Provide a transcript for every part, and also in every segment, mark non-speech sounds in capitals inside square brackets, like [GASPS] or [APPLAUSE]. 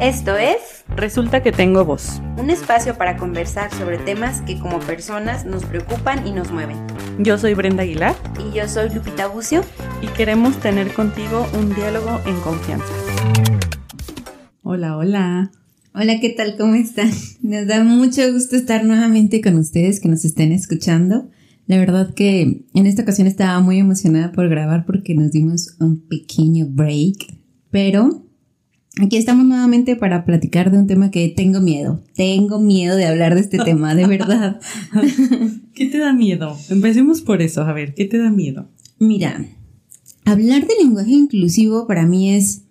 Esto es Resulta que tengo voz. un espacio para conversar sobre temas que como personas nos preocupan y nos mueven. Yo soy Brenda Aguilar Y yo soy Lupita Bucio. y queremos tener contigo un diálogo en confianza. Hola, hola. Hola, ¿qué tal? ¿Cómo están? [LAUGHS] Nos da mucho gusto estar nuevamente con ustedes que nos estén escuchando. La verdad que en esta ocasión estaba muy emocionada por grabar porque nos dimos un pequeño break, pero aquí estamos nuevamente para platicar de un tema que tengo miedo. Tengo miedo de hablar de este tema, de verdad. [LAUGHS] ¿Qué te da miedo? Empecemos por eso. A ver, ¿qué te da miedo? Mira, hablar de lenguaje inclusivo para mí es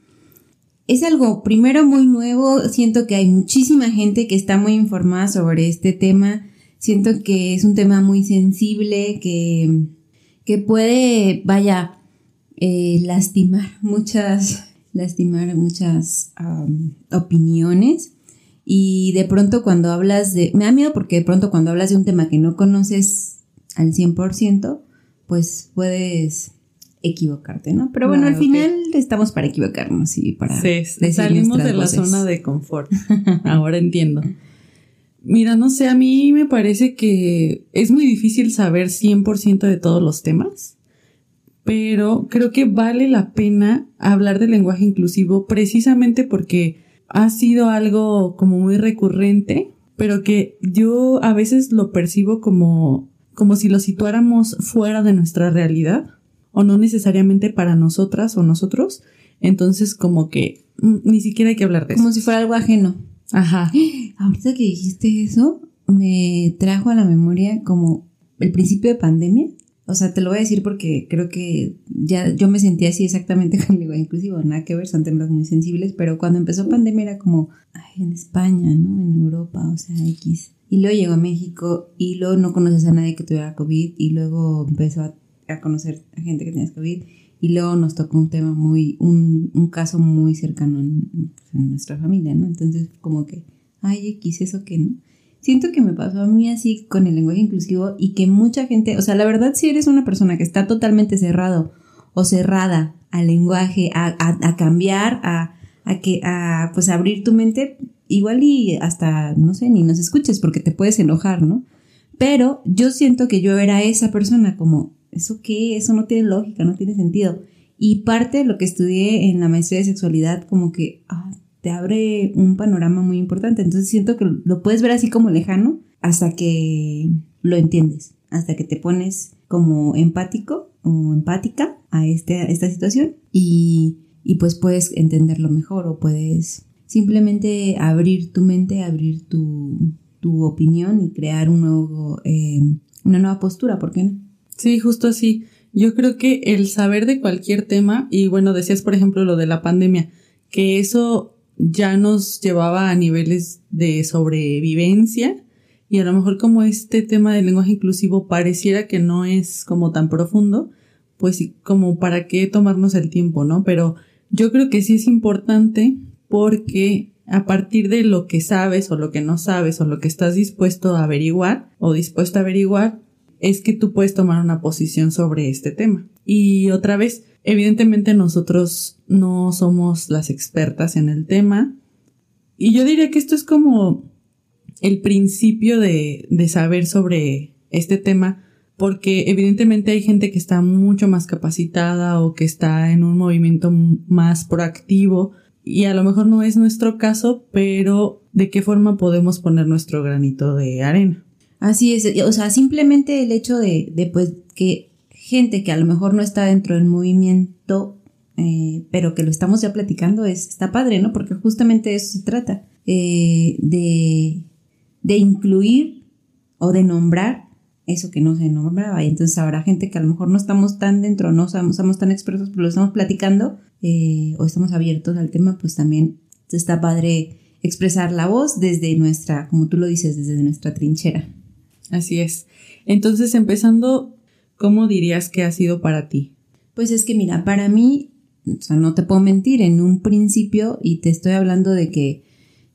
es algo primero muy nuevo, siento que hay muchísima gente que está muy informada sobre este tema, siento que es un tema muy sensible, que, que puede, vaya, eh, lastimar muchas, lastimar muchas opiniones. Y de pronto cuando hablas de, me da miedo porque de pronto cuando hablas de un tema que no conoces al 100%, pues puedes equivocarte, ¿no? Pero bueno, al final estamos para equivocarnos y para Sí, decir salimos de la zona de confort. [LAUGHS] Ahora entiendo. Mira, no sé, a mí me parece que es muy difícil saber 100% de todos los temas, pero creo que vale la pena hablar del lenguaje inclusivo precisamente porque ha sido algo como muy recurrente, pero que yo a veces lo percibo como, como si lo situáramos fuera de nuestra realidad o no necesariamente para nosotras o nosotros. Entonces como que mm, ni siquiera hay que hablar de eso. Como si fuera algo ajeno. Ajá. [GASPS] Ahorita que dijiste eso, me trajo a la memoria como el principio de pandemia. O sea, te lo voy a decir porque creo que ya yo me sentía así exactamente [LAUGHS] con el lenguaje inclusivo, nada que ver, son temas muy sensibles, pero cuando empezó pandemia era como, ay, en España, ¿no? En Europa, o sea, X. Y luego llegó a México y luego no conoces a nadie que tuviera COVID y luego empezó a, a conocer a gente que tenía COVID y luego nos tocó un tema muy, un, un caso muy cercano en, en nuestra familia, ¿no? Entonces como que, ay, X, eso que no. Siento que me pasó a mí así con el lenguaje inclusivo y que mucha gente, o sea, la verdad si eres una persona que está totalmente cerrado o cerrada al lenguaje, a, a, a cambiar, a, a que, a pues abrir tu mente, igual y hasta, no sé, ni nos escuches porque te puedes enojar, ¿no? Pero yo siento que yo era esa persona como, ¿eso qué? Eso no tiene lógica, no tiene sentido. Y parte de lo que estudié en la maestría de sexualidad como que ah, te abre un panorama muy importante. Entonces siento que lo puedes ver así como lejano hasta que lo entiendes, hasta que te pones como empático o empática a, este, esta situación y, y pues puedes entenderlo mejor o puedes simplemente abrir tu mente, abrir tu, tu opinión y crear un nuevo, eh, una nueva postura, ¿por qué no? Sí, justo así. Yo creo que el saber de cualquier tema, y bueno, decías por ejemplo lo de la pandemia, que eso ya nos llevaba a niveles de sobrevivencia y a lo mejor como este tema del lenguaje inclusivo pareciera que no es como tan profundo, pues como para qué tomarnos el tiempo, ¿no? Pero yo creo que sí es importante porque a partir de lo que sabes o lo que no sabes o lo que estás dispuesto a averiguar o dispuesto a averiguar, es que tú puedes tomar una posición sobre este tema. Y otra vez, evidentemente nosotros no somos las expertas en el tema. Y yo diría que esto es como el principio de, de saber sobre este tema, porque evidentemente hay gente que está mucho más capacitada o que está en un movimiento más proactivo y a lo mejor no es nuestro caso, pero de qué forma podemos poner nuestro granito de arena. Así es, o sea, simplemente el hecho de, de pues que gente que a lo mejor no está dentro del movimiento, eh, pero que lo estamos ya platicando, es, está padre, ¿no? Porque justamente de eso se trata, eh, de, de incluir o de nombrar eso que no se nombraba. Y entonces habrá gente que a lo mejor no estamos tan dentro, no somos, somos tan expertos, pero lo estamos platicando eh, o estamos abiertos al tema, pues también está padre expresar la voz desde nuestra, como tú lo dices, desde nuestra trinchera. Así es. Entonces, empezando, ¿cómo dirías que ha sido para ti? Pues es que mira, para mí, o sea, no te puedo mentir, en un principio, y te estoy hablando de que,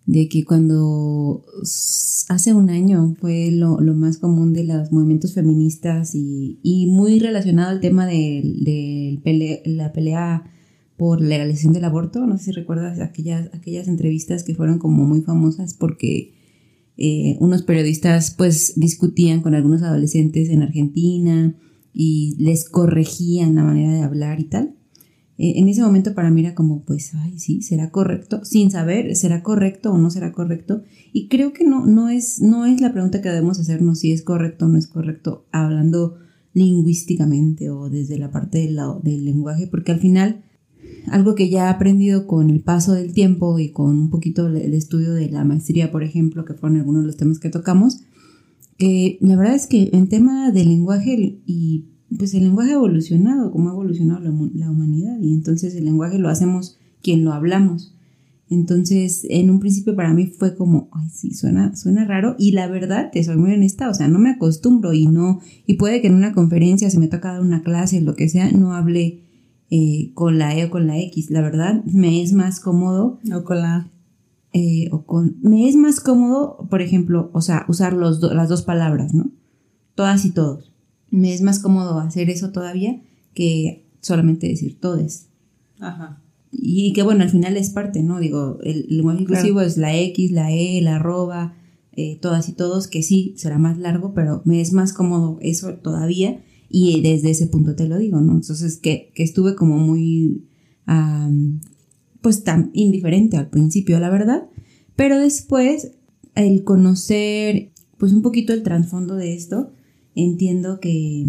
de que cuando hace un año fue lo, lo más común de los movimientos feministas y, y muy relacionado al tema de, de la pelea por legalización del aborto. No sé si recuerdas aquellas, aquellas entrevistas que fueron como muy famosas porque eh, unos periodistas pues discutían con algunos adolescentes en Argentina y les corregían la manera de hablar y tal. Eh, en ese momento para mí era como, pues, ay, sí, será correcto, sin saber, será correcto o no será correcto. Y creo que no, no, es, no es la pregunta que debemos hacernos si es correcto o no es correcto, hablando lingüísticamente o desde la parte del, del lenguaje, porque al final algo que ya he aprendido con el paso del tiempo y con un poquito el estudio de la maestría, por ejemplo, que fueron algunos de los temas que tocamos, que la verdad es que en tema de lenguaje y pues el lenguaje ha evolucionado, como ha evolucionado la, humanidad, y entonces el lenguaje lo hacemos quien lo hablamos. Entonces, en un principio para mí fue como, ay, sí, suena, suena raro. Y la verdad, te soy muy honesta, o sea, no me acostumbro y no, y puede que en una conferencia, si me toca dar una clase, lo que sea, no hable eh, con la E o con la X. La verdad, me es más cómodo. O con la eh, o con. Me es más cómodo, por ejemplo, o sea, usar los las dos palabras, ¿no? Todas y todos me es más cómodo hacer eso todavía que solamente decir todes. Ajá. Y que bueno, al final es parte, ¿no? Digo, el, lenguaje inclusivo es la X, la E, la arroba, eh, todas y todos, que sí, será más largo, pero me es más cómodo eso todavía y desde ese punto te lo digo, ¿no? Entonces que, que estuve como muy, pues tan indiferente al principio, la verdad, pero después el conocer pues un poquito el trasfondo de esto, entiendo que,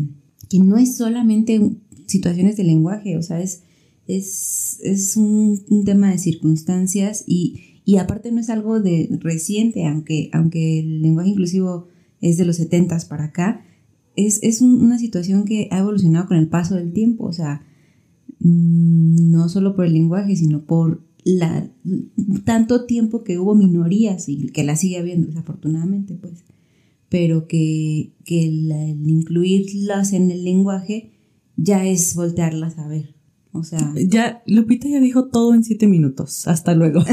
no es solamente situaciones de lenguaje, o sea, es, es, un, tema de circunstancias y, aparte no es algo de reciente, aunque, aunque el lenguaje inclusivo es de los 70 para acá, es, una situación que ha evolucionado con el paso del tiempo, o sea, no solo por el lenguaje, sino por la, tanto tiempo que hubo minorías y que la sigue habiendo, desafortunadamente, pues pero que, el, incluirlas en el lenguaje ya es voltearlas a ver. O sea. Ya, Lupita ya dijo todo en siete minutos. Hasta luego. [LAUGHS]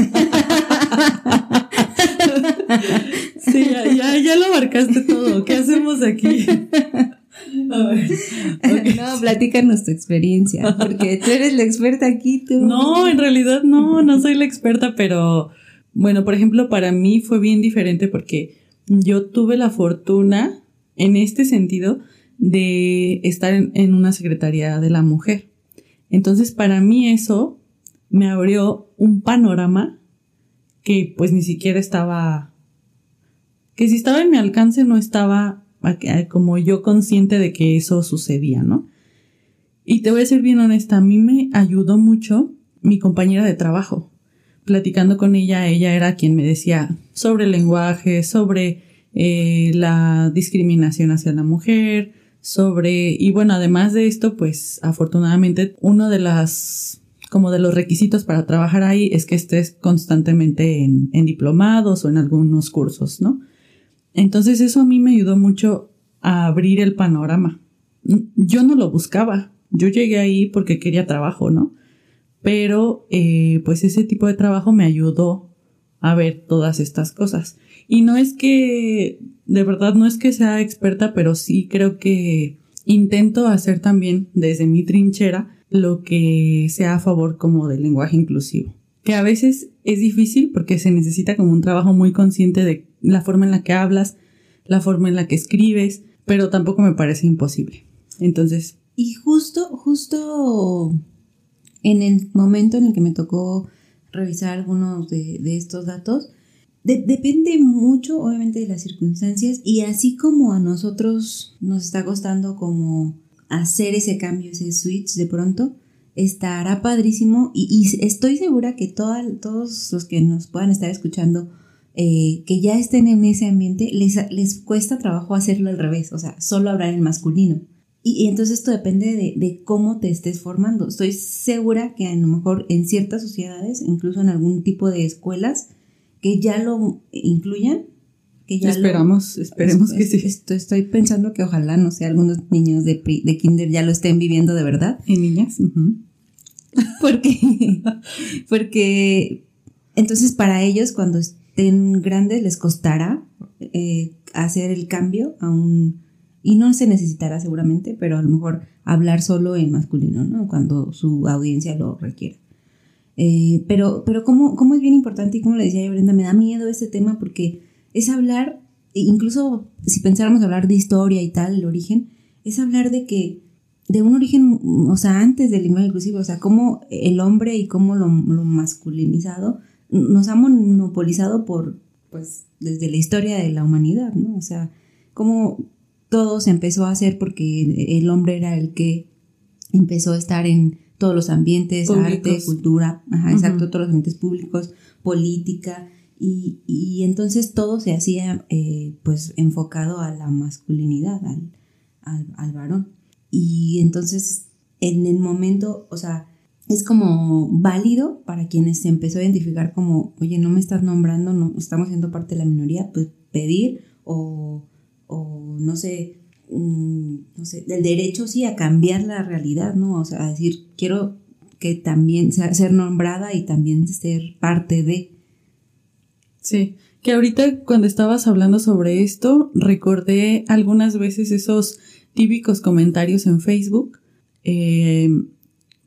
sí, ya, ya, lo abarcaste todo. ¿Qué hacemos aquí? [LAUGHS] A ver, [LAUGHS] No, platícanos tu experiencia, porque tú eres la experta aquí, tú. No, en realidad no, no soy la experta, pero bueno, por ejemplo, para mí fue bien diferente porque yo tuve la fortuna, en este sentido, de estar en, una secretaría de la mujer. Entonces, para mí eso me abrió un panorama que pues ni siquiera estaba, que si estaba en mi alcance no estaba como yo consciente de que eso sucedía, ¿no? Y te voy a ser bien honesta, a mí me ayudó mucho mi compañera de trabajo platicando con ella, ella era quien me decía sobre el lenguaje, sobre eh, la discriminación hacia la mujer, sobre, y bueno, además de esto, pues afortunadamente uno de las, como de los requisitos para trabajar ahí es que estés constantemente en, en diplomados o en algunos cursos, ¿no? Entonces eso a mí me ayudó mucho a abrir el panorama. Yo no lo buscaba, yo llegué ahí porque quería trabajo, ¿no? pero eh, pues ese tipo de trabajo me ayudó a ver todas estas cosas. Y no es que, de verdad, no es que sea experta, pero sí creo que intento hacer también desde mi trinchera lo que sea a favor como del lenguaje inclusivo. Que a veces es difícil porque se necesita como un trabajo muy consciente de la forma en la que hablas, la forma en la que escribes, pero tampoco me parece imposible. Entonces. Y justo, justo en el momento en el que me tocó revisar algunos de, estos datos, depende mucho obviamente de las circunstancias y así como a nosotros nos está costando como hacer ese cambio, ese switch de pronto, estará padrísimo y, estoy segura que todos los que nos puedan estar escuchando eh, que ya estén en ese ambiente, les, les cuesta trabajo hacerlo al revés, o sea, solo hablar en masculino. Y, entonces esto depende de, cómo te estés formando. Estoy segura que a lo mejor en ciertas sociedades, incluso en algún tipo de escuelas, que ya lo incluyan. Que ya Esperamos, esperemos que sí. estoy pensando que ojalá, no sé, algunos niños de, de kinder ya lo estén viviendo de verdad. ¿Y niñas? [LAUGHS] porque, porque entonces para ellos cuando estén grandes les costará eh, hacer el cambio a un y no se necesitará seguramente, pero a lo mejor hablar solo en masculino, ¿no? Cuando su audiencia lo requiera. Eh, pero, pero cómo, cómo es bien importante y como le decía yo, Brenda, me da miedo este tema porque es hablar, incluso si pensáramos hablar de historia y tal, el origen, es hablar de que de un origen, o sea, antes del lenguaje inclusivo, o sea, cómo el hombre y cómo lo, lo masculinizado nos ha monopolizado por, pues, desde la historia de la humanidad, ¿no? O sea, cómo todo se empezó a hacer porque el hombre era el que empezó a estar en todos los ambientes, arte, cultura, exacto, todos los ambientes públicos, política, y, y entonces todo se hacía eh, pues enfocado a la masculinidad, al, al, al varón. Y entonces en el momento, o sea, es como válido para quienes se empezó a identificar como, oye, no me estás nombrando, no estamos siendo parte de la minoría, pues pedir o, o no sé, no sé, del derecho sí a cambiar la realidad, ¿no? O sea, a decir, quiero que también sea, ser nombrada y también ser parte de. Sí, que ahorita cuando estabas hablando sobre esto, recordé algunas veces esos típicos comentarios en Facebook eh,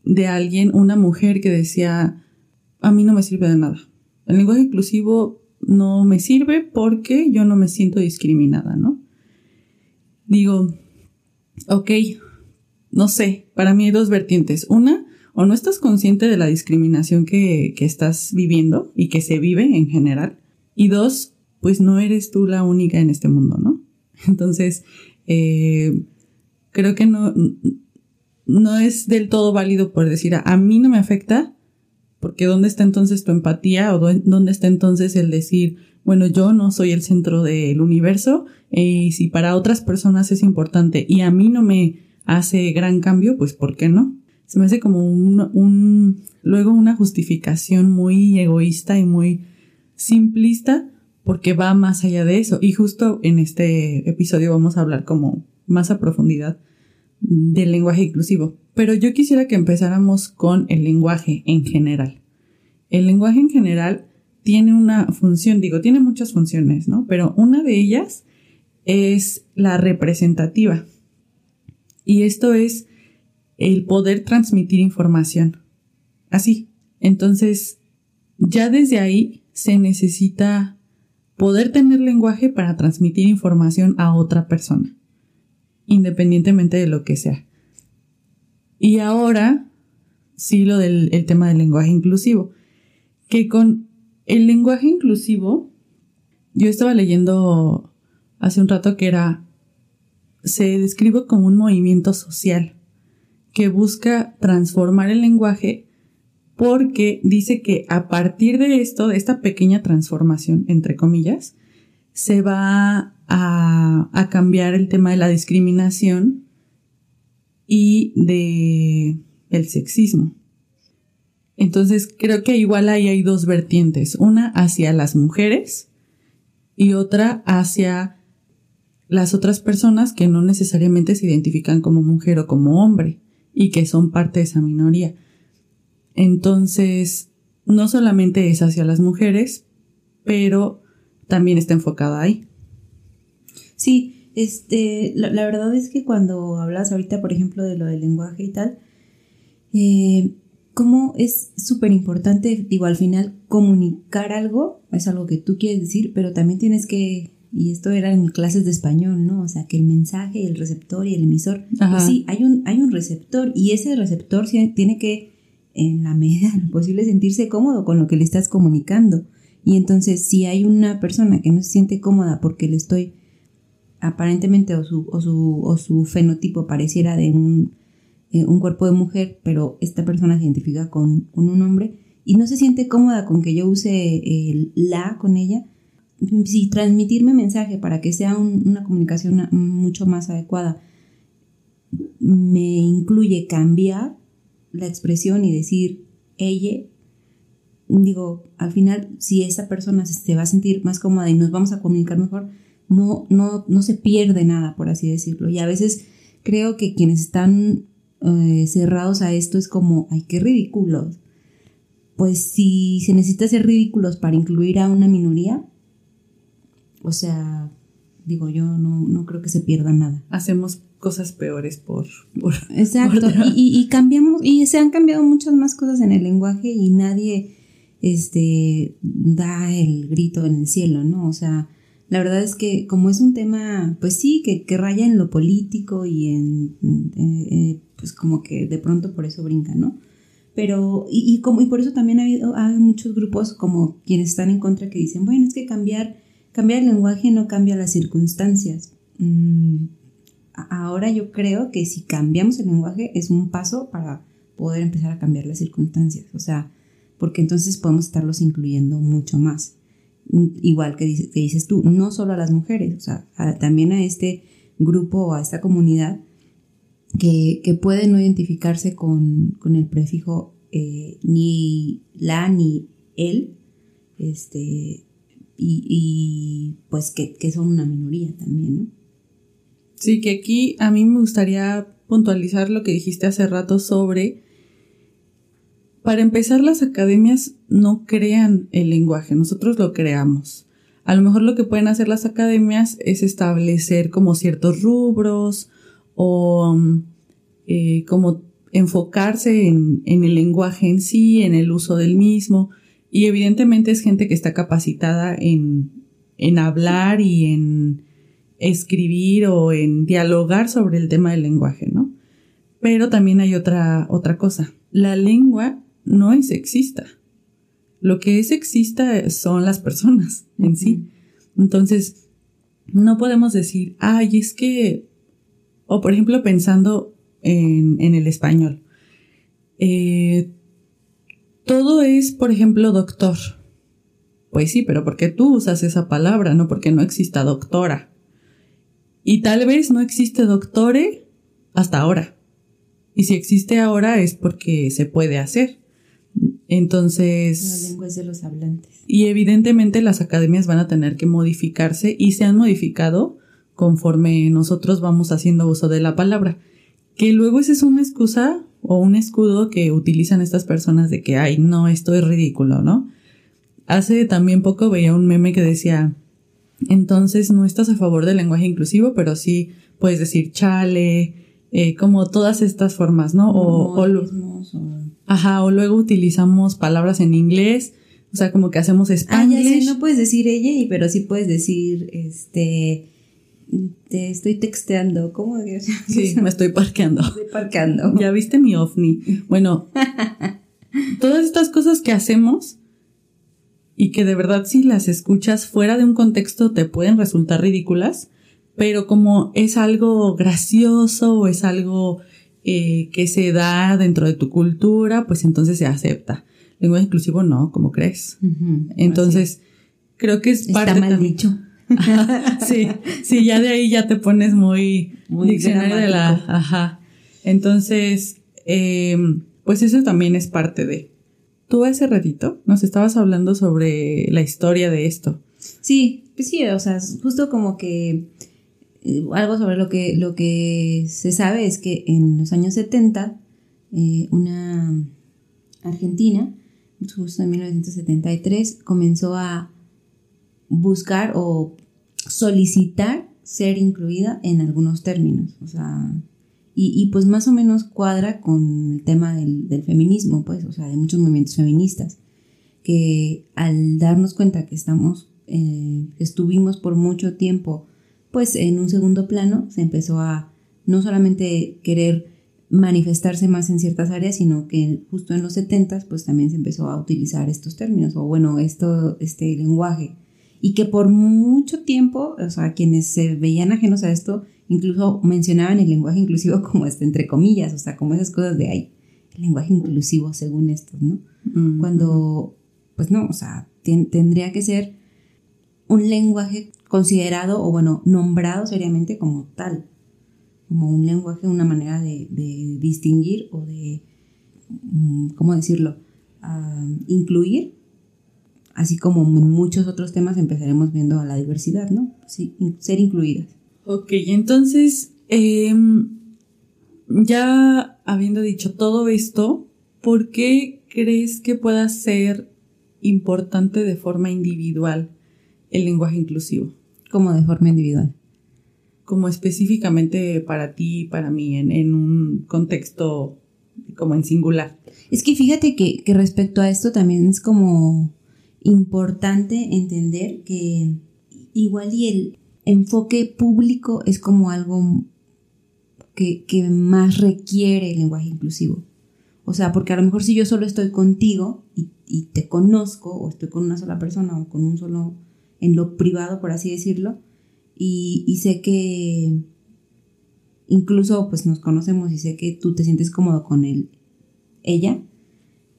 de alguien, una mujer que decía, a mí no me sirve de nada. El lenguaje inclusivo no me sirve porque yo no me siento discriminada, ¿no? Digo, ok, no sé, para mí hay dos vertientes. Una, o no estás consciente de la discriminación que, que estás viviendo y que se vive en general. Y dos, pues no eres tú la única en este mundo, ¿no? [LAUGHS] Entonces, eh, creo que no, no es del todo válido por decir a, mí no me afecta, porque ¿dónde está entonces tu empatía o dónde está entonces el decir, bueno, yo no soy el centro del universo y si para otras personas es importante y a mí no me hace gran cambio, pues ¿por qué no? Se me hace como un, un luego una justificación muy egoísta y muy simplista porque va más allá de eso. Y justo en este episodio vamos a hablar como más a profundidad del lenguaje inclusivo. Pero yo quisiera que empezáramos con el lenguaje en general. El lenguaje en general tiene una función, digo, tiene muchas funciones, ¿no? Pero una de ellas es la representativa. Y esto es el poder transmitir información. Así. Entonces, ya desde ahí se necesita poder tener lenguaje para transmitir información a otra persona independientemente de lo que sea. Y ahora, sí, lo del el tema del lenguaje inclusivo, que con el lenguaje inclusivo, yo estaba leyendo hace un rato que era, se describe como un movimiento social que busca transformar el lenguaje porque dice que a partir de esto, de esta pequeña transformación, entre comillas, se va a, cambiar el tema de la discriminación y de el sexismo. Entonces creo que igual ahí hay dos vertientes, una hacia las mujeres y otra hacia las otras personas que no necesariamente se identifican como mujer o como hombre y que son parte de esa minoría. Entonces, no solamente es hacia las mujeres, pero también está enfocada ahí. Sí, este, la, verdad es que cuando hablas ahorita, por ejemplo, de lo del lenguaje y tal, eh, cómo es súper importante, digo, al final comunicar algo, es algo que tú quieres decir, pero también tienes que, y esto era en clases de español, ¿no? O sea, que el mensaje, el receptor y el emisor, pues sí, hay un, hay un receptor y ese receptor tiene que, en la medida de lo posible, sentirse cómodo con lo que le estás comunicando. Y entonces, si hay una persona que no se siente cómoda porque le estoy aparentemente o su, o su, o su fenotipo pareciera de un, eh, un, cuerpo de mujer, pero esta persona se identifica con, un hombre y no se siente cómoda con que yo use el la con ella, si transmitirme mensaje para que sea una comunicación mucho más adecuada me incluye cambiar la expresión y decir ella, digo, al final si esa persona se va a sentir más cómoda y nos vamos a comunicar mejor, no, no, no se pierde nada, por así decirlo. Y a veces creo que quienes están eh, cerrados a esto es como, ay, qué ridículos. Pues si se necesita ser ridículos para incluir a una minoría, o sea, digo yo, no, no creo que se pierda nada. Hacemos cosas peores por... por Exacto, y, y, cambiamos, y se han cambiado muchas más cosas en el lenguaje y nadie este, da el grito en el cielo, ¿no? O sea, la verdad es que como es un tema, pues sí, que, que raya en lo político y en, eh, pues como que de pronto por eso brinca, ¿no? Pero, y, y, como, y por eso también ha hay muchos grupos como quienes están en contra que dicen, bueno, es que cambiar, cambiar el lenguaje no cambia las circunstancias. Mm, ahora yo creo que si cambiamos el lenguaje es un paso para poder empezar a cambiar las circunstancias. O sea, porque entonces podemos estarlos incluyendo mucho más. Igual que, dices tú, no solo a las mujeres, o sea, también a este grupo o a esta comunidad que, puede no identificarse con, el prefijo eh, ni la ni él, este, y, pues que, que, son una minoría también, ¿no? Sí, que aquí a mí me gustaría puntualizar lo que dijiste hace rato sobre para empezar, las academias no crean el lenguaje, nosotros lo creamos. A lo mejor lo que pueden hacer las academias es establecer como ciertos rubros o eh, como enfocarse en, el lenguaje en sí, en el uso del mismo. Y evidentemente es gente que está capacitada en, en hablar y en escribir o en dialogar sobre el tema del lenguaje, ¿no? Pero también hay otra, otra cosa. La lengua no es sexista. Lo que es sexista son las personas en sí. Entonces, no podemos decir, ay, es que, o por ejemplo, pensando en, el español, eh, todo es, por ejemplo, doctor. Pues sí, pero ¿por qué tú usas esa palabra? No porque no exista doctora. Y tal vez no existe doctore hasta ahora. Y si existe ahora es porque se puede hacer. Entonces... La lengua es de los hablantes. Y evidentemente las academias van a tener que modificarse y se han modificado conforme nosotros vamos haciendo uso de la palabra. Que luego esa es una excusa o un escudo que utilizan estas personas de que, ay, no, esto es ridículo, ¿no? Hace también poco veía un meme que decía, entonces no estás a favor del lenguaje inclusivo, pero sí puedes decir chale, eh, como todas estas formas, ¿no? O, o, Ajá, o luego utilizamos palabras en inglés, o sea, como que hacemos español. Ah, ya no puedes decir ella, pero sí puedes decir, este, te estoy texteando, ¿cómo? Sí, me estoy parqueando. [LAUGHS] Estoy parqueando. Ya viste mi ovni. Bueno, [LAUGHS] todas estas cosas que hacemos y que de verdad si las escuchas fuera de un contexto te pueden resultar ridículas, pero como es algo gracioso o es algo eh, que se da dentro de tu cultura, pues entonces se acepta. Lenguaje inclusivo no, como crees. entonces, creo que es parte Está mal dicho. [LAUGHS] sí, sí, ya de ahí ya te pones muy, diccionario de la, ajá. Entonces, em, pues eso también es parte de. Tú ese ratito nos estabas hablando sobre la historia de esto. Sí, pues sí, o sea, justo como que algo sobre lo que, lo que se sabe es que en los años 70, eh, una argentina, justo en 1973, comenzó a buscar o solicitar ser incluida en algunos términos. O sea, y, pues más o menos cuadra con el tema del, feminismo, pues, o sea, de muchos movimientos feministas, que al darnos cuenta que estamos, eh, estuvimos por mucho tiempo pues en un segundo plano se empezó a no solamente querer manifestarse más en ciertas áreas, sino que justo en los 70 pues también se empezó a utilizar estos términos o bueno, esto, este lenguaje. Y que por mucho tiempo, o sea, quienes se veían ajenos a esto, incluso mencionaban el lenguaje inclusivo como este, entre comillas, o sea, como esas cosas de ahí, el lenguaje inclusivo según esto, ¿no? Cuando, pues no, o sea, tendría que ser un lenguaje considerado o bueno, nombrado seriamente como tal, como un lenguaje, una manera de, distinguir o de, mm, ¿cómo decirlo?, ah, incluir, así como muchos otros temas empezaremos viendo a la diversidad, ¿no? Sí, ser incluidas. Ok, entonces, em, ya habiendo dicho todo esto, ¿por qué crees que pueda ser importante de forma individual el lenguaje inclusivo? Como de forma individual. como específicamente para ti y para mí en, en, un contexto como en singular. Es que fíjate que, que respecto a esto también es como importante entender que igual y el enfoque público es como algo que, que, más requiere el lenguaje inclusivo. O sea, porque a lo mejor si yo solo estoy contigo y, y, te conozco, o estoy con una sola persona, o con un solo, en lo privado, por así decirlo, y, sé que incluso pues nos conocemos y sé que tú te sientes cómodo con él, ella,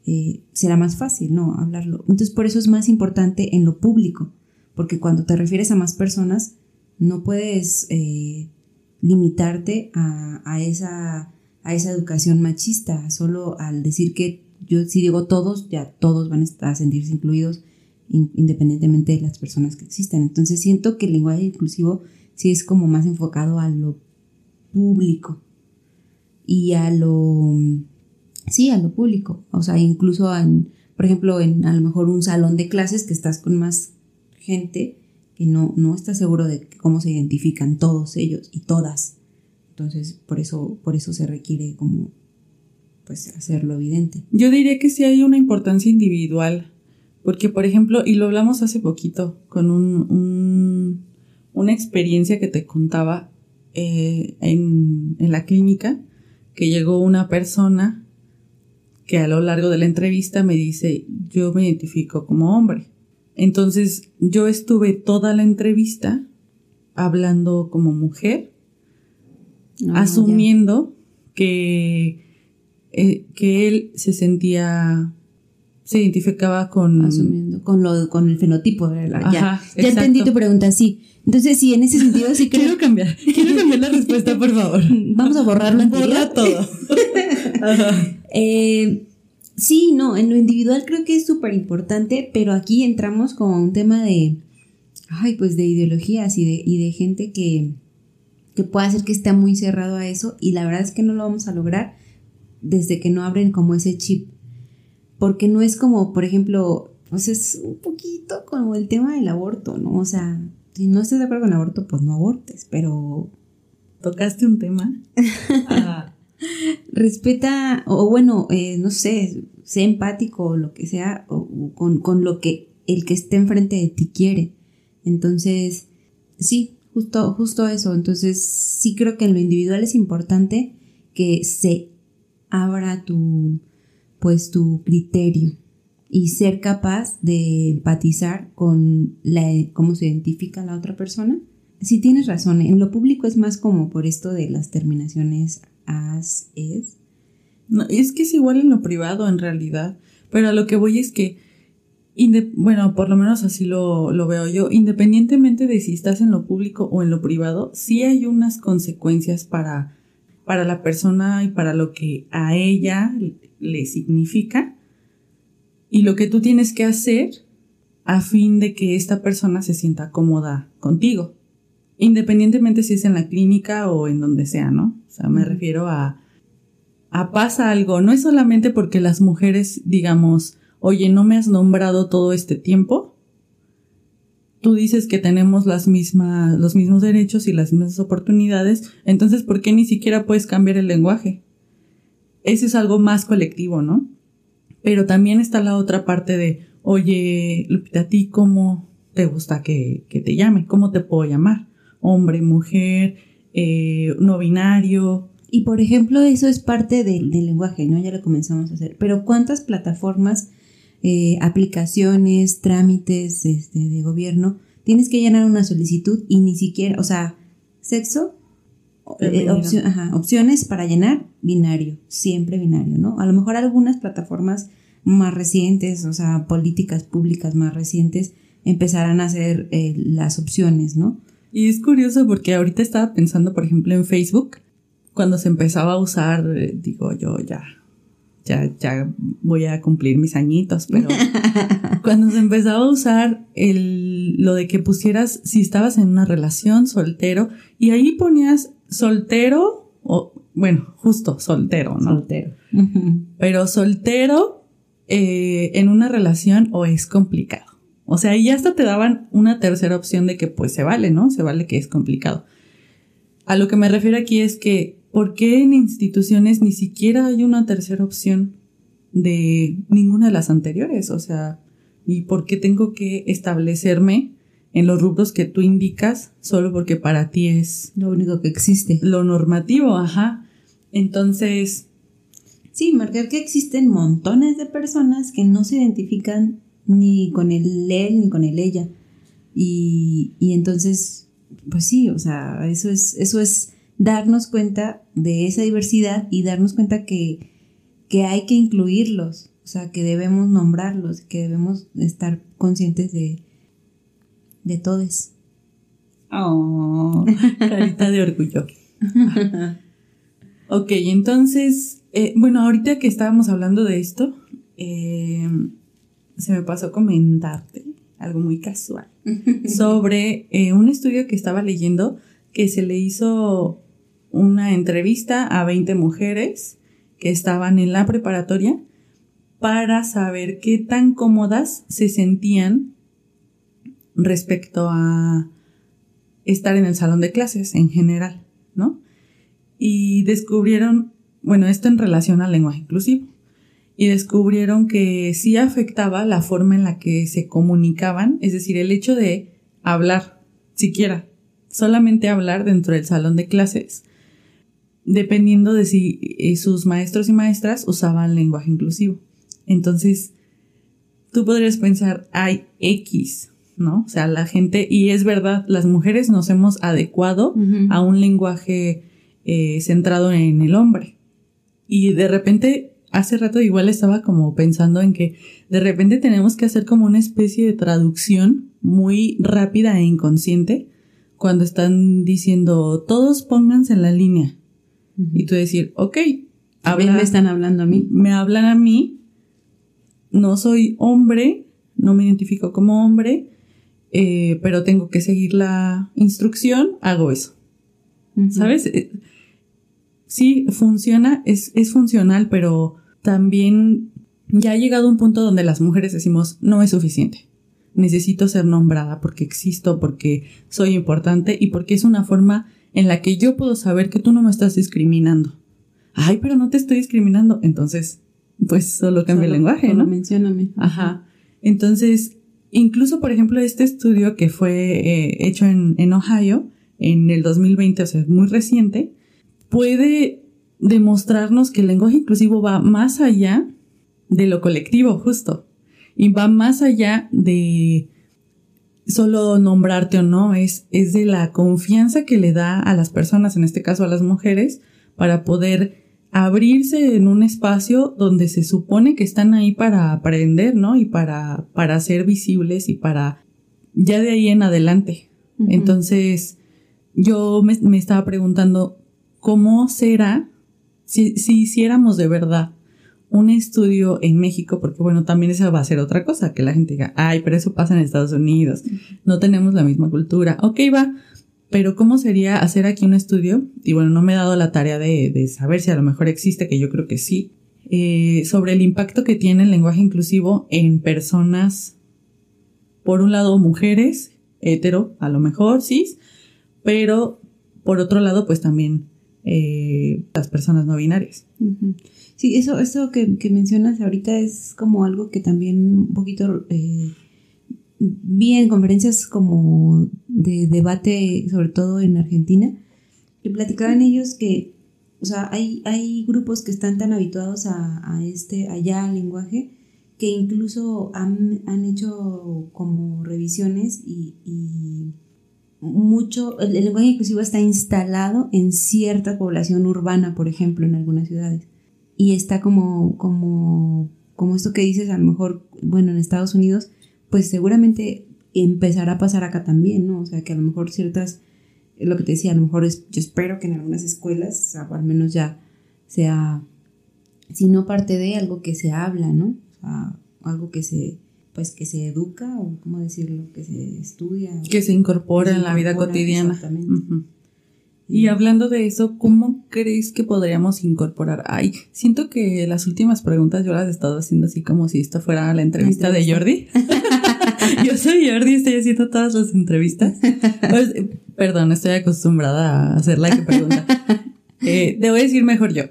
eh, será más fácil, ¿no? Hablarlo. Entonces por eso es más importante en lo público, porque cuando te refieres a más personas, no puedes eh, limitarte a, a, esa, a esa educación machista, solo al decir que yo si digo todos, ya todos van a sentirse incluidos independientemente de las personas que existen. Entonces siento que el lenguaje inclusivo sí es como más enfocado a lo público y a lo sí a lo público. O sea incluso en por ejemplo en a lo mejor un salón de clases que estás con más gente que no no estás seguro de cómo se identifican todos ellos y todas. Entonces por eso por eso se requiere como pues hacerlo evidente. Yo diría que sí hay una importancia individual porque por ejemplo y lo hablamos hace poquito con un, un una experiencia que te contaba eh, en, en la clínica que llegó una persona que a lo largo de la entrevista me dice, yo me identifico como hombre. Entonces yo estuve toda la entrevista hablando como mujer, ah, asumiendo que, eh, que él se sentía, se identificaba con... Asumiendo, con, lo, con el fenotipo. de la ya, ya entendí tu pregunta, sí. Entonces, sí, en ese sentido sí [LAUGHS] creo... quiero cambiar, quiero cambiar la respuesta, por favor. [LAUGHS] Vamos a borrarlo anterior. Borra todo. [LAUGHS] eh, sí, no, en lo individual creo que es súper importante, pero aquí entramos como a un tema de, ay, pues de ideologías y de, y de gente que, que puede hacer que esté muy cerrado a eso y la verdad es que no lo vamos a lograr desde que no abren como ese chip. Porque no es como, por ejemplo, pues es un poquito como el tema del aborto, ¿no? O sea, si no estás de acuerdo con el aborto, pues no abortes, pero... Tocaste un tema. [LAUGHS] Respeta, o bueno, eh, no sé, sé empático o lo que sea, o, con, con, lo que el que esté enfrente de ti quiere. Entonces, sí, justo, justo eso. Entonces, sí creo que en lo individual es importante que se abra tu, pues, tu criterio y ser capaz de empatizar con la, cómo se identifica la otra persona. Si tienes razón, en lo público es más como por esto de las terminaciones as, es. No, es que es igual en lo privado en realidad, pero a lo que voy es que, bueno, por lo menos así lo, lo veo yo, independientemente de si estás en lo público o en lo privado, sí hay unas consecuencias para, para la persona y para lo que a ella le significa y lo que tú tienes que hacer a fin de que esta persona se sienta cómoda contigo, independientemente si es en la clínica o en donde sea, ¿no? O sea, me refiero a, a pasa algo, no es solamente porque las mujeres digamos, oye, no me has nombrado todo este tiempo, tú dices que tenemos las mismas, los mismos derechos y las mismas oportunidades, entonces ¿por qué ni siquiera puedes cambiar el lenguaje? Ese es algo más colectivo, ¿no? Pero también está la otra parte de, oye, Lupita, ¿a ti cómo te gusta que, te llame? ¿Cómo te puedo llamar? Hombre, mujer, eh, no binario. Y por ejemplo, eso es parte del, lenguaje, ¿no? Ya lo comenzamos a hacer. Pero ¿cuántas plataformas, eh, aplicaciones, trámites este, de gobierno tienes que llenar una solicitud y ni siquiera, o sea, sexo, eh, opciones para llenar, binario, siempre binario, ¿no? A lo mejor algunas plataformas más recientes, o sea, políticas públicas más recientes, empezarán a hacer eh, las opciones, ¿no? Y es curioso porque ahorita estaba pensando, por ejemplo, en Facebook, cuando se empezaba a usar, eh, digo yo ya, ya, ya voy a cumplir mis añitos, pero [LAUGHS] cuando se empezaba a usar el, lo de que pusieras si estabas en una relación soltero y ahí ponías soltero o, bueno, justo soltero, ¿no? Soltero. Pero soltero eh, en una relación o es complicado. O sea, ahí hasta te daban una tercera opción de que pues se vale, ¿no? Se vale que es complicado. a lo que me refiero aquí es que, ¿por qué en instituciones ni siquiera hay una tercera opción de ninguna de las anteriores? O sea, ¿y por qué tengo que establecerme en los rubros que tú indicas solo porque para ti es lo único que existe? Lo normativo, ajá. Entonces... Sí, marcar que existen montones de personas que no se identifican ni con el él ni con el ella. Y, y entonces, pues sí, o sea, eso es, eso es darnos cuenta de esa diversidad y darnos cuenta que, que hay que incluirlos, o sea, que debemos nombrarlos, que debemos estar conscientes de, de todos. Oh, [LAUGHS] carita de orgullo. [LAUGHS] ok, entonces, eh, bueno, ahorita que estábamos hablando de esto, eh, se me pasó comentarte algo muy casual [LAUGHS] sobre eh, un estudio que estaba leyendo que se le hizo una entrevista a 20 mujeres que estaban en la preparatoria para saber qué tan cómodas se sentían respecto a estar en el salón de clases en general, ¿no? Y descubrieron, bueno, esto en relación al lenguaje inclusivo, y descubrieron que sí afectaba la forma en la que se comunicaban, es decir, el hecho de hablar, siquiera, solamente hablar dentro del salón de clases, dependiendo de si eh, sus maestros y maestras usaban lenguaje inclusivo. Entonces, tú podrías pensar, hay X, ¿no? O sea, la gente, y es verdad, las mujeres nos hemos adecuado a un lenguaje eh, centrado en el hombre. Y de repente, hace rato igual estaba como pensando en que de repente tenemos que hacer como una especie de traducción muy rápida e inconsciente cuando están diciendo todos pónganse en la línea. Y tú decir, ok, me están hablando a mí. Me hablan a mí, no soy hombre, no me identifico como hombre, eh, pero tengo que seguir la instrucción, hago eso. ¿Sabes? Sí, funciona, es, es funcional, pero también ya ha llegado un punto donde las mujeres decimos, no es suficiente. Necesito ser nombrada porque existo, porque soy importante y porque es una forma en la que yo puedo saber que tú no me estás discriminando. Ay, pero no te estoy discriminando. Entonces, pues solo cambia el lenguaje, ¿no? Mencióname. Ajá. Entonces, incluso, por ejemplo, este estudio que fue eh, hecho en, en Ohio en el 2020, o sea, es muy reciente, puede demostrarnos que el lenguaje inclusivo va más allá de lo colectivo, justo. Y va más allá de solo nombrarte o no, es, es de la confianza que le da a las personas, en este caso a las mujeres, para poder abrirse en un espacio donde se supone que están ahí para aprender, ¿no? Y para, para ser visibles y para ya de ahí en adelante. Entonces, yo me, me, estaba preguntando, ¿cómo será si, si hiciéramos de verdad un estudio en México? Porque bueno, también esa va a ser otra cosa, que la gente diga, ay, pero eso pasa en Estados Unidos, no tenemos la misma cultura. Ok, va, pero ¿cómo sería hacer aquí un estudio? Y bueno, no me he dado la tarea de, de saber si a lo mejor existe, que yo creo que sí, eh, sobre el impacto que tiene el lenguaje inclusivo en personas, por un lado mujeres, hetero, a lo mejor, cis, pero por otro lado, pues también eh, las personas no binarias. Sí, eso, eso que, que, mencionas ahorita es como algo que también un poquito eh, vi en conferencias como de debate, sobre todo en Argentina, que platicaban ellos que, o sea, hay, hay grupos que están tan habituados a, este, allá al lenguaje, que incluso han, han hecho como revisiones y mucho, el, lenguaje inclusivo está instalado en cierta población urbana, por ejemplo, en algunas ciudades. Y está como, como, como esto que dices, a lo mejor, bueno, en Estados Unidos, pues seguramente empezará a pasar acá también, ¿no? O sea, que a lo mejor ciertas, lo que te decía, a lo mejor es, yo espero que en algunas escuelas, o al menos ya sea, si no parte de algo que se habla, ¿no? O sea, algo que se, pues que se educa, o cómo decirlo, que se estudia. Que se incorpora en la vida cotidiana. Exactamente. Y hablando de eso, ¿cómo crees que podríamos incorporar? Ay, siento que las últimas preguntas yo las he estado haciendo así como si esto fuera la entrevista, de Jordi. [LAUGHS] Yo soy Jordi, estoy haciendo todas las entrevistas. Pues, perdón, estoy acostumbrada a hacer la que pregunta. [LAUGHS] Eh, debo decir mejor yo.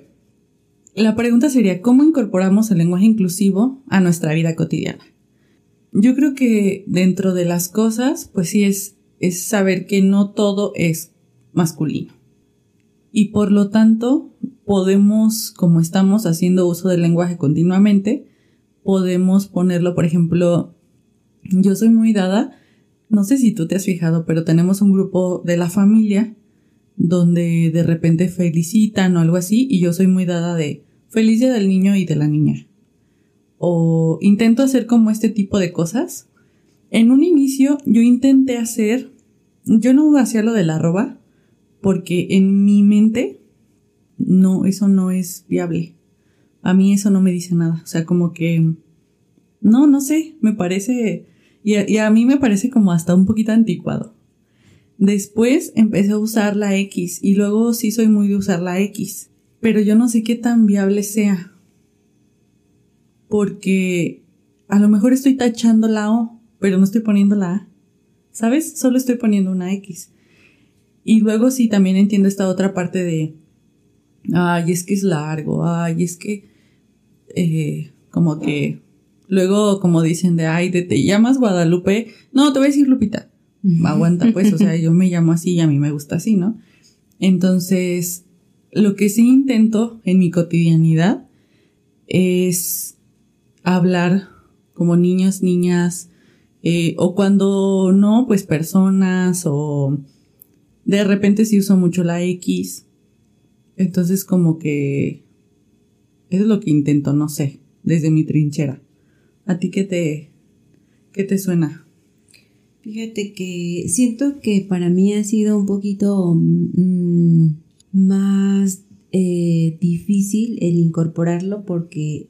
La pregunta sería, ¿cómo incorporamos el lenguaje inclusivo a nuestra vida cotidiana? Yo creo que dentro de las cosas, pues sí es, saber que no todo es masculino. Y por lo tanto, podemos, como estamos haciendo uso del lenguaje continuamente, podemos ponerlo, por ejemplo, yo soy muy dada, no sé si tú te has fijado, pero tenemos un grupo de la familia donde de repente felicitan o algo así, y yo soy muy dada de feliz del niño y de la niña. O intento hacer como este tipo de cosas. En un inicio yo intenté hacer, yo no hacía lo de la arroba, porque en mi mente no, eso no es viable. A mí eso no me dice nada. O sea, como que, no, no sé, me parece, y a, y a mí me parece como hasta un poquito anticuado. Después empecé a usar la X y luego sí soy muy de usar la X, pero yo no sé qué tan viable sea. Porque a lo mejor estoy tachando la O, pero no estoy poniendo la A. ¿Sabes? Solo estoy poniendo una X. Y luego sí también entiendo esta otra parte de, ay, es que es largo, ay, es que, eh, como que, luego como dicen de, ay, te llamas Guadalupe, no, te voy a decir Lupita. Aguanta pues, o sea, yo me llamo así y a mí me gusta así, ¿no? Entonces, lo que sí intento en mi cotidianidad es hablar como niños, niñas, eh, o cuando no, pues personas o de repente sí uso mucho la X. Entonces como que es lo que intento, no sé, desde mi trinchera. ¿A ti qué te, qué te suena? Fíjate que siento que para mí ha sido un poquito mm, más eh, difícil el incorporarlo porque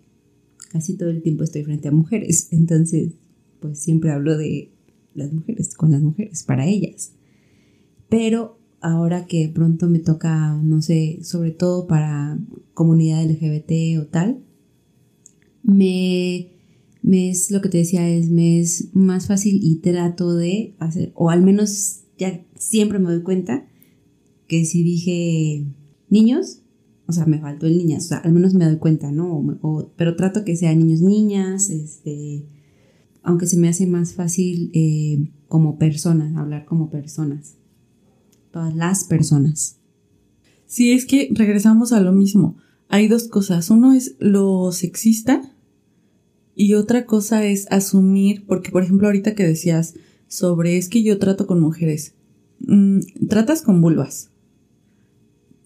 casi todo el tiempo estoy frente a mujeres. Entonces, pues siempre hablo de las mujeres, con las mujeres, para ellas. Pero ahora que pronto me toca, no sé, sobre todo para comunidad LGBT o tal, me, me es lo que te decía, es, me es más fácil y trato de hacer, o al menos ya siempre me doy cuenta que si dije niños, o sea, me faltó el niñas, o sea, al menos me doy cuenta, ¿no? pero trato que sean niños, niñas, este, aunque se me hace más fácil eh, como personas, hablar como personas todas las personas. Sí, es que regresamos a lo mismo. Hay dos cosas. Uno es lo sexista y otra cosa es asumir, porque por ejemplo ahorita que decías sobre es que yo trato con mujeres, mm, tratas con vulvas.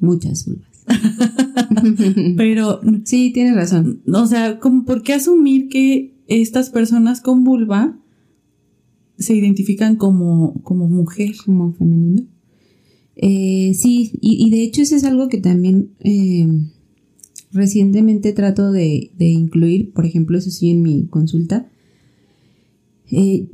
Muchas vulvas. [LAUGHS] Pero sí, tienes razón. O sea, ¿por qué asumir que estas personas con vulva se identifican como, como mujer? Como femenino. Eh, sí, y, de hecho eso es algo que también eh, recientemente trato de, incluir, por ejemplo, eso sí en mi consulta, eh,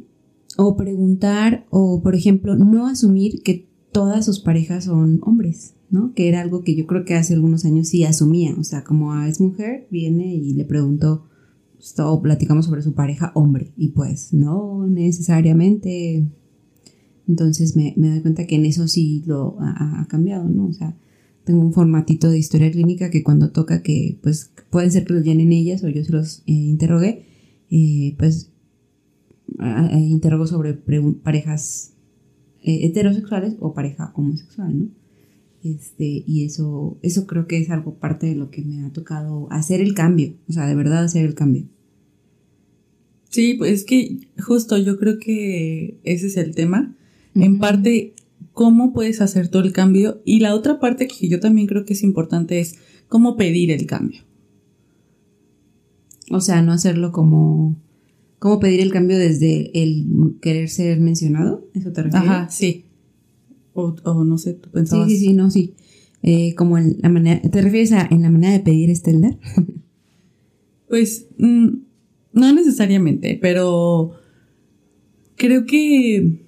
o preguntar, o por ejemplo, no asumir que todas sus parejas son hombres, ¿no? Que era algo que yo creo que hace algunos años sí asumía, o sea, como ah, es mujer, viene y le pregunto, pues, o platicamos sobre su pareja hombre, y pues no necesariamente entonces me, me doy cuenta que en eso sí lo ha, cambiado, ¿no? O sea, tengo un formatito de historia clínica que cuando toca que, pues, pueden ser que los llenen ellas o yo se los eh, interrogué, eh, pues, interrogo sobre parejas eh, heterosexuales o pareja homosexual, ¿no? Este, y eso, eso creo que es algo parte de lo que me ha tocado hacer el cambio, o sea, de verdad hacer el cambio. Sí, pues es que justo yo creo que ese es el tema en parte, cómo puedes hacer todo el cambio. Y la otra parte que yo también creo que es importante es cómo pedir el cambio. O sea, no hacerlo como... ¿Cómo pedir el cambio desde el querer ser mencionado? ¿Eso te refieres? Ajá, sí. O, no sé, tú pensabas... Sí, sí, sí, no, sí. Eh, como en la manera... ¿Te refieres a en la manera de pedir Estela? [LAUGHS] pues, mm, no necesariamente, pero creo que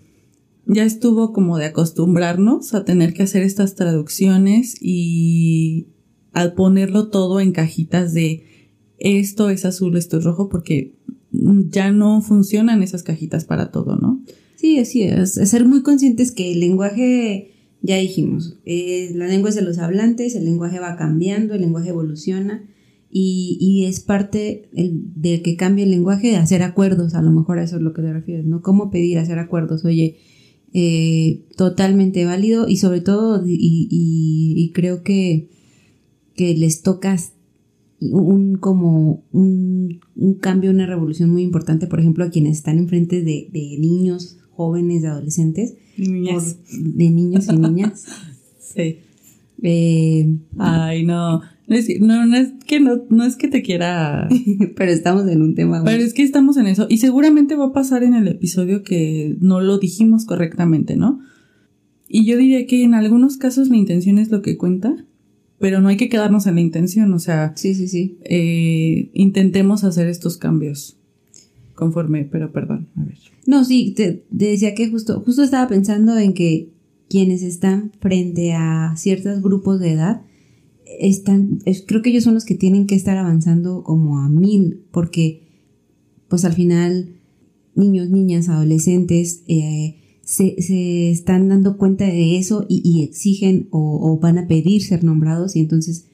ya estuvo como de acostumbrarnos a tener que hacer estas traducciones y al ponerlo todo en cajitas de esto es azul, esto es rojo, porque ya no funcionan esas cajitas para todo, ¿no? Sí, así es. Ser muy conscientes que el lenguaje, ya dijimos, eh, la lengua es de los hablantes, el lenguaje va cambiando, el lenguaje evoluciona y, y es parte el, de que cambie el lenguaje de hacer acuerdos, a lo mejor a eso es lo que te refieres, ¿no? ¿Cómo pedir hacer acuerdos? Oye, eh, totalmente válido y sobre todo, y, y, creo que, que les toca un como un, un, cambio, una revolución muy importante, por ejemplo, a quienes están enfrente de, de niños, jóvenes, de adolescentes, Niñas. de niños y niñas. [LAUGHS] Sí. Eh, Ay, no. No es, no, no es que no, no es que te quiera. [LAUGHS] pero estamos en un tema. Pero es que estamos en eso. Y seguramente va a pasar en el episodio que no lo dijimos correctamente, ¿no? Y yo diría que en algunos casos la intención es lo que cuenta, pero no hay que quedarnos en la intención. O sea, Sí, sí, sí. eh, intentemos hacer estos cambios conforme, pero perdón, a ver. No, sí, te, te decía que justo, justo estaba pensando en que quienes están frente a ciertos grupos de edad, están, es- creo que ellos son los que tienen que estar avanzando como a mil, porque pues al final niños, niñas, adolescentes eh, se, se están dando cuenta de eso y, y exigen o, o van a pedir ser nombrados y entonces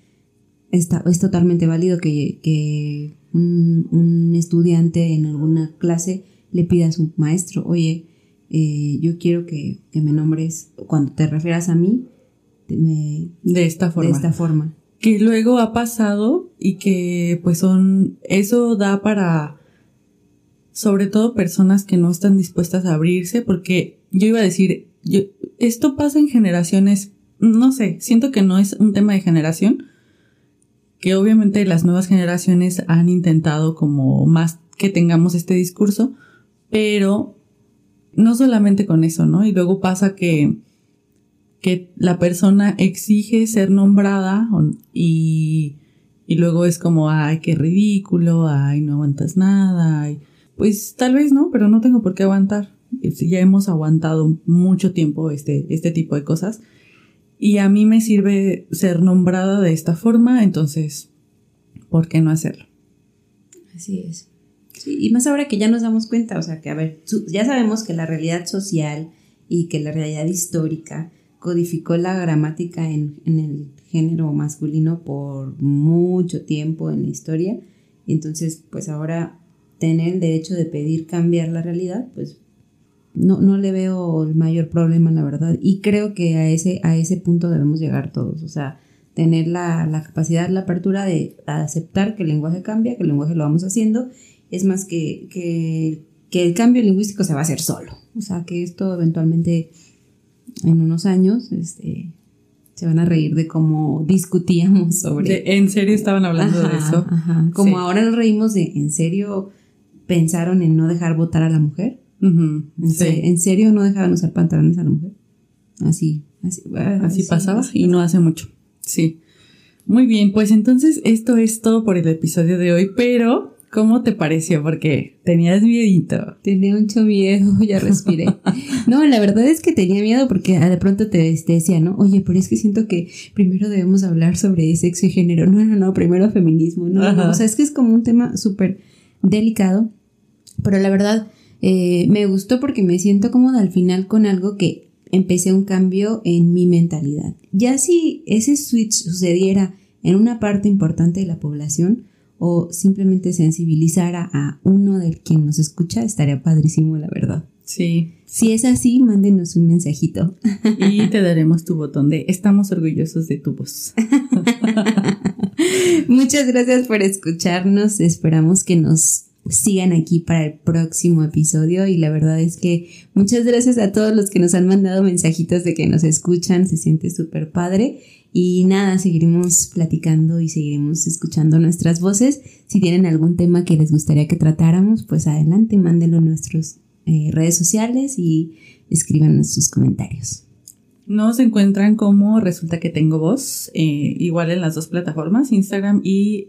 está, es totalmente válido que, que un, un estudiante en alguna clase le pida a su maestro, oye, eh, yo quiero que, que me nombres, cuando te refieras a mí, me- De esta forma. de esta forma. que luego ha pasado y que pues son, eso da para sobre todo personas que no están dispuestas a abrirse porque yo iba a decir, yo, esto pasa en generaciones, no sé, siento que no es un tema de generación, que obviamente las nuevas generaciones han intentado como más que tengamos este discurso, pero no solamente con eso, ¿no? Y luego pasa que que la persona exige ser nombrada y, y luego es como, ay, qué ridículo, ay, no aguantas nada, ay. pues tal vez no, pero no tengo por qué aguantar. Ya hemos aguantado mucho tiempo este, este tipo de cosas y a mí me sirve ser nombrada de esta forma, entonces, ¿por qué no hacerlo? Así es. Sí, y más ahora que ya nos damos cuenta, o sea, que a ver, ya sabemos que la realidad social y que la realidad histórica codificó la gramática en, en el género masculino por mucho tiempo en la historia. Y entonces, pues ahora tener el derecho de pedir cambiar la realidad, pues no, no le veo el mayor problema, la verdad. Y creo que a ese, a ese punto debemos llegar todos. O sea, tener la, la capacidad, la apertura de aceptar que el lenguaje cambia, que el lenguaje lo vamos haciendo. Es más que, que, que el cambio lingüístico se va a hacer solo. O sea, que esto eventualmente en unos años este, se van a reír de cómo discutíamos sobre... De- ¿En serio estaban hablando de eso? ajá. Como Sí. ahora nos reímos de, ¿en serio pensaron en no dejar votar a la mujer? ¿En, sí. ¿en serio no dejaban usar pantalones a la mujer? Así, así, ah, Así pasaba y no hace mucho. Sí. Muy bien, pues entonces esto es todo por el episodio de hoy, pero ¿cómo te pareció? Porque tenías miedito. Tenía mucho miedo, [LAUGHS] ya respiré. No, la verdad es que tenía miedo porque de pronto te, te decía, ¿no? Oye, pero es que siento que primero debemos hablar sobre sexo y género. No, no, no, primero feminismo. No, no. O sea, es que es como un tema súper delicado, pero la verdad eh, me gustó porque me siento cómoda al final con algo que empecé un cambio en mi mentalidad. Ya si ese switch sucediera en una parte importante de la población o simplemente sensibilizara a uno de quien nos escucha, estaría padrísimo, la verdad. Sí. Si es así, mándenos un mensajito. Y te daremos tu botón de estamos orgullosos de tu voz. [LAUGHS] Muchas gracias por escucharnos. Esperamos que nos sigan aquí para el próximo episodio y la verdad es que muchas gracias a todos los que nos han mandado mensajitos de que nos escuchan, se siente súper padre y nada, seguiremos platicando y seguiremos escuchando nuestras voces. Si tienen algún tema que les gustaría que tratáramos, pues adelante, mándenlo en nuestras eh, redes sociales y escríbanos sus comentarios. Nos encuentran como resulta que tengo voz, eh, igual en las dos plataformas, Instagram y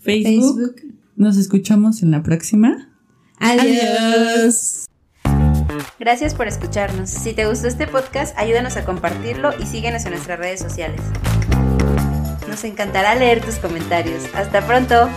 Facebook. Facebook. Nos escuchamos en la próxima. Adiós. Gracias por escucharnos. Si te gustó este podcast, ayúdanos a compartirlo y síguenos en nuestras redes sociales. Nos encantará leer tus comentarios. Hasta pronto.